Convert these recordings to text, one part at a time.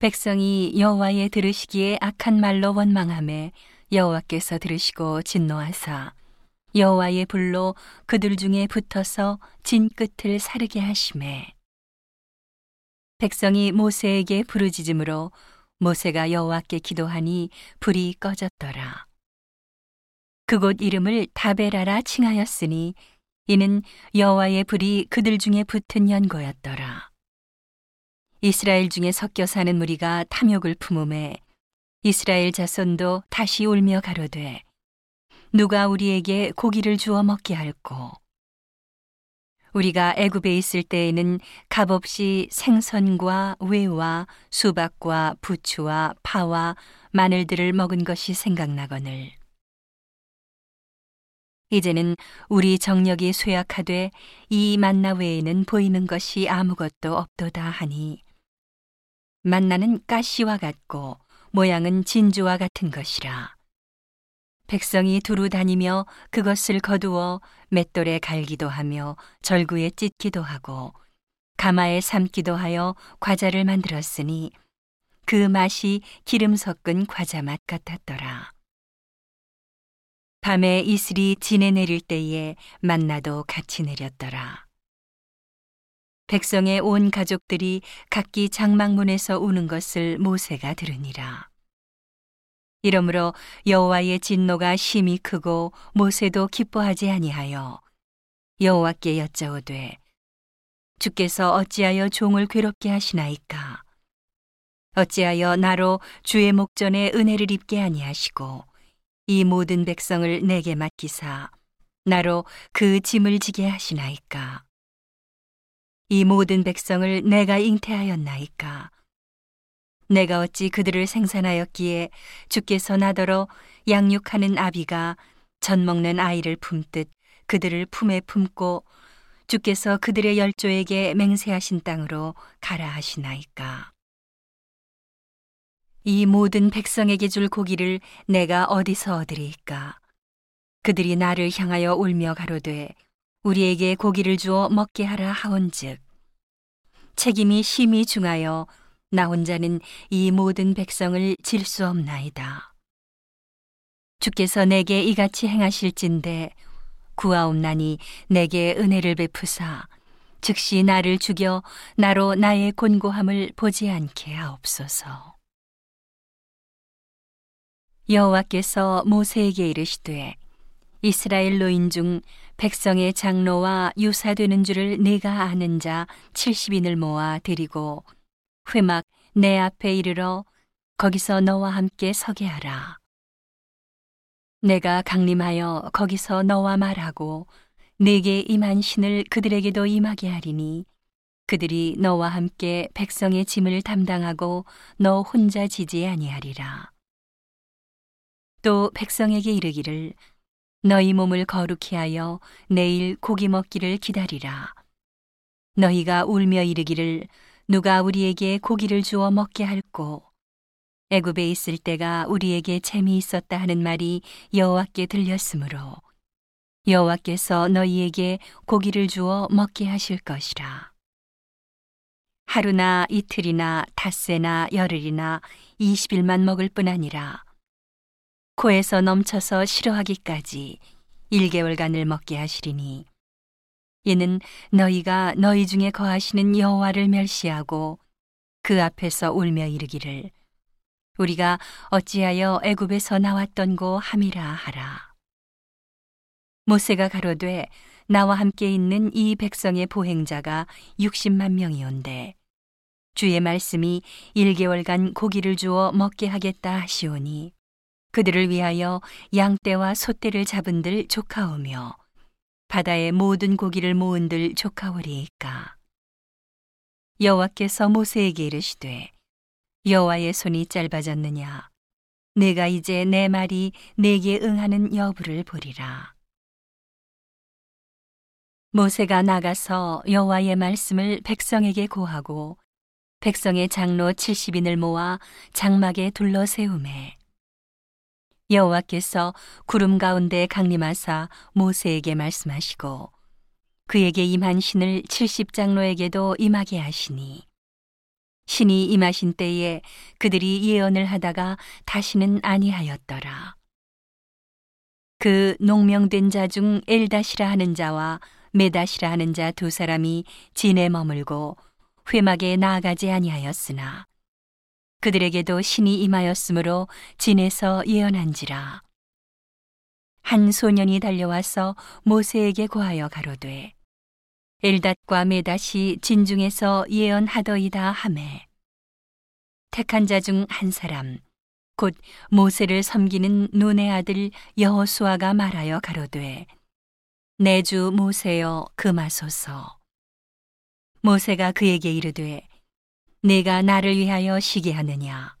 백성이 여호와의 들으시기에 악한 말로 원망함에 여호와께서 들으시고 진노하사 여호와의 불로 그들 중에 붙어서 진 끝을 사르게 하심에 백성이 모세에게 부르짖음으로 모세가 여호와께 기도하니 불이 꺼졌더라. 그곳 이름을 다베라라 칭하였으니 이는 여호와의 불이 그들 중에 붙은 연고였더라. 이스라엘 중에 섞여 사는 무리가 탐욕을 품음에 이스라엘 자손도 다시 울며 가로되 누가 우리에게 고기를 주어 먹게 할꼬? 우리가 애굽에 있을 때에는 값없이 생선과 외와 수박과 부추와 파와 마늘들을 먹은 것이 생각나거늘. 이제는 우리 정력이 쇠약하되 이 만나 외에는 보이는 것이 아무것도 없도다 하니 만나는 가시와 같고 모양은 진주와 같은 것이라 백성이 두루 다니며 그것을 거두어 맷돌에 갈기도 하며 절구에 찢기도 하고 가마에 삶기도 하여 과자를 만들었으니 그 맛이 기름 섞은 과자 맛 같았더라. 밤에 이슬이 진에 내릴 때에 만나도 같이 내렸더라. 백성의 온 가족들이 각기 장막문에서 우는 것을 모세가 들으니라. 이러므로 여호와의 진노가 심히 크고 모세도 기뻐하지 아니하여 여호와께 여짜오되 주께서 어찌하여 종을 괴롭게 하시나이까 어찌하여 나로 주의 목전에 은혜를 입게 아니하시고 이 모든 백성을 내게 맡기사 나로 그 짐을 지게 하시나이까 이 모든 백성을 내가 잉태하였나이까 내가 어찌 그들을 생산하였기에 주께서 나더러 양육하는 아비가 젖 먹는 아이를 품듯 그들을 품에 품고 주께서 그들의 열조에게 맹세하신 땅으로 가라 하시나이까. 이 모든 백성에게 줄 고기를 내가 어디서 얻으리까? 그들이 나를 향하여 울며 가로되 우리에게 고기를 주어 먹게 하라 하온즉 책임이 심히 중하여 나 혼자는 이 모든 백성을 질 수 없나이다. 주께서 내게 이같이 행하실진데 구하옵나니 내게 은혜를 베푸사 즉시 나를 죽여 나로 나의 곤고함을 보지 않게 하옵소서. 여호와께서 모세에게 이르시되 이스라엘 노인 중 백성의 장로와 유사되는 줄을 내가 아는 자 70인을 모아 데리고 회막 내 앞에 이르러 거기서 너와 함께 서게 하라. 내가 강림하여 거기서 너와 말하고 내게 임한 신을 그들에게도 임하게 하리니 그들이 너와 함께 백성의 짐을 담당하고 너 혼자 지지 아니하리라. 또 백성에게 이르기를 너희 몸을 거룩히 하여 내일 고기 먹기를 기다리라. 너희가 울며 이르기를 누가 우리에게 고기를 주어 먹게 할꼬 애굽에 있을 때가 우리에게 재미있었다 하는 말이 여호와께 들렸으므로 여호와께서 너희에게 고기를 주어 먹게 하실 것이라 하루나 이틀이나 닷새나 열흘이나 이십일만 먹을 뿐 아니라 코에서 넘쳐서 싫어하기까지 일개월간을 먹게 하시리니 이는 너희가 너희 중에 거하시는 여호와를 멸시하고 그 앞에서 울며 이르기를 우리가 어찌하여 애굽에서 나왔던 고 함이라 하라. 모세가 가로되 나와 함께 있는 이 백성의 보행자가 60만 명이온데 주의 말씀이 1개월간 고기를 주어 먹게 하겠다 하시오니 그들을 위하여 양떼와 소떼를 잡은들 조카오며 바다의 모든 고기를 모은들 조카오리이까. 여호와께서 모세에게 이르시되 여호와의 손이 짧아졌느냐? 내가 이제 내 말이 내게 응하는 여부를 보리라. 모세가 나가서 여호와의 말씀을 백성에게 고하고 백성의 장로 70인을 모아 장막에 둘러 세우매 여호와께서 구름 가운데 강림하사 모세에게 말씀하시고 그에게 임한 신을 칠십 장로에게도 임하게 하시니 신이 임하신 때에 그들이 예언을 하다가 다시는 아니하였더라. 그 농명된 자 중 엘다시라 하는 자와 메다시라 하는 자 두 사람이 진에 머물고 회막에 나아가지 아니하였으나 그들에게도 신이 임하였으므로 진에서 예언한지라. 한 소년이 달려와서 모세에게 고하여 가로되 엘닷과 메닷이 진중에서 예언하더이다 하매 택한 자 중 한 사람 곧 모세를 섬기는 눈의 아들 여호수아가 말하여 가로되 내 주 모세여 금하소서 모세가 그에게 이르되 내가 나를 위하여 시게 하느냐?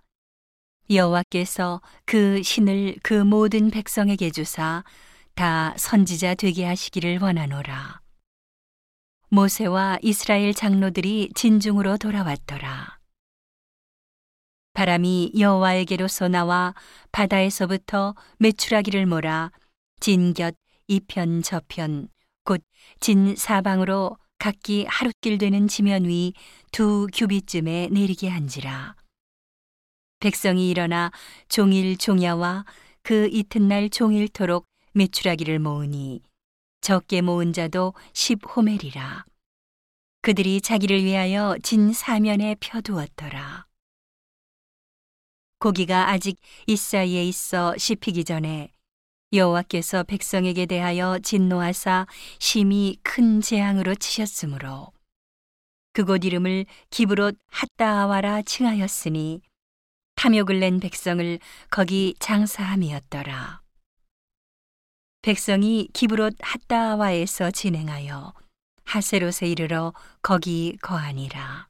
여호와께서 그 신을 그 모든 백성에게 주사 다 선지자 되게 하시기를 원하노라. 모세와 이스라엘 장로들이 진중으로 돌아왔더라. 바람이 여호와에게로서 나와 바다에서부터 메추라기를 몰아 진곁 이편 저편 곧 진 사방으로 각기 하룻길 되는 지면 위 두 규빗쯤에 내리게 한지라. 백성이 일어나 종일 종야와 그 이튿날 종일토록 메추라기를 모으니 적게 모은 자도 십 호멜이라. 그들이 자기를 위하여 진 사면에 펴두었더라. 고기가 아직 이 사이에 있어 씹히기 전에 여호와께서 백성에게 대하여 진노하사 심히 큰 재앙으로 치셨으므로 그곳 이름을 기브롯 핫다아와라 칭하였으니 탐욕을 낸 백성을 거기 장사함이었더라. 백성이 기브롯 핫다아와에서 진행하여 하세롯에 이르러 거기 거하니라.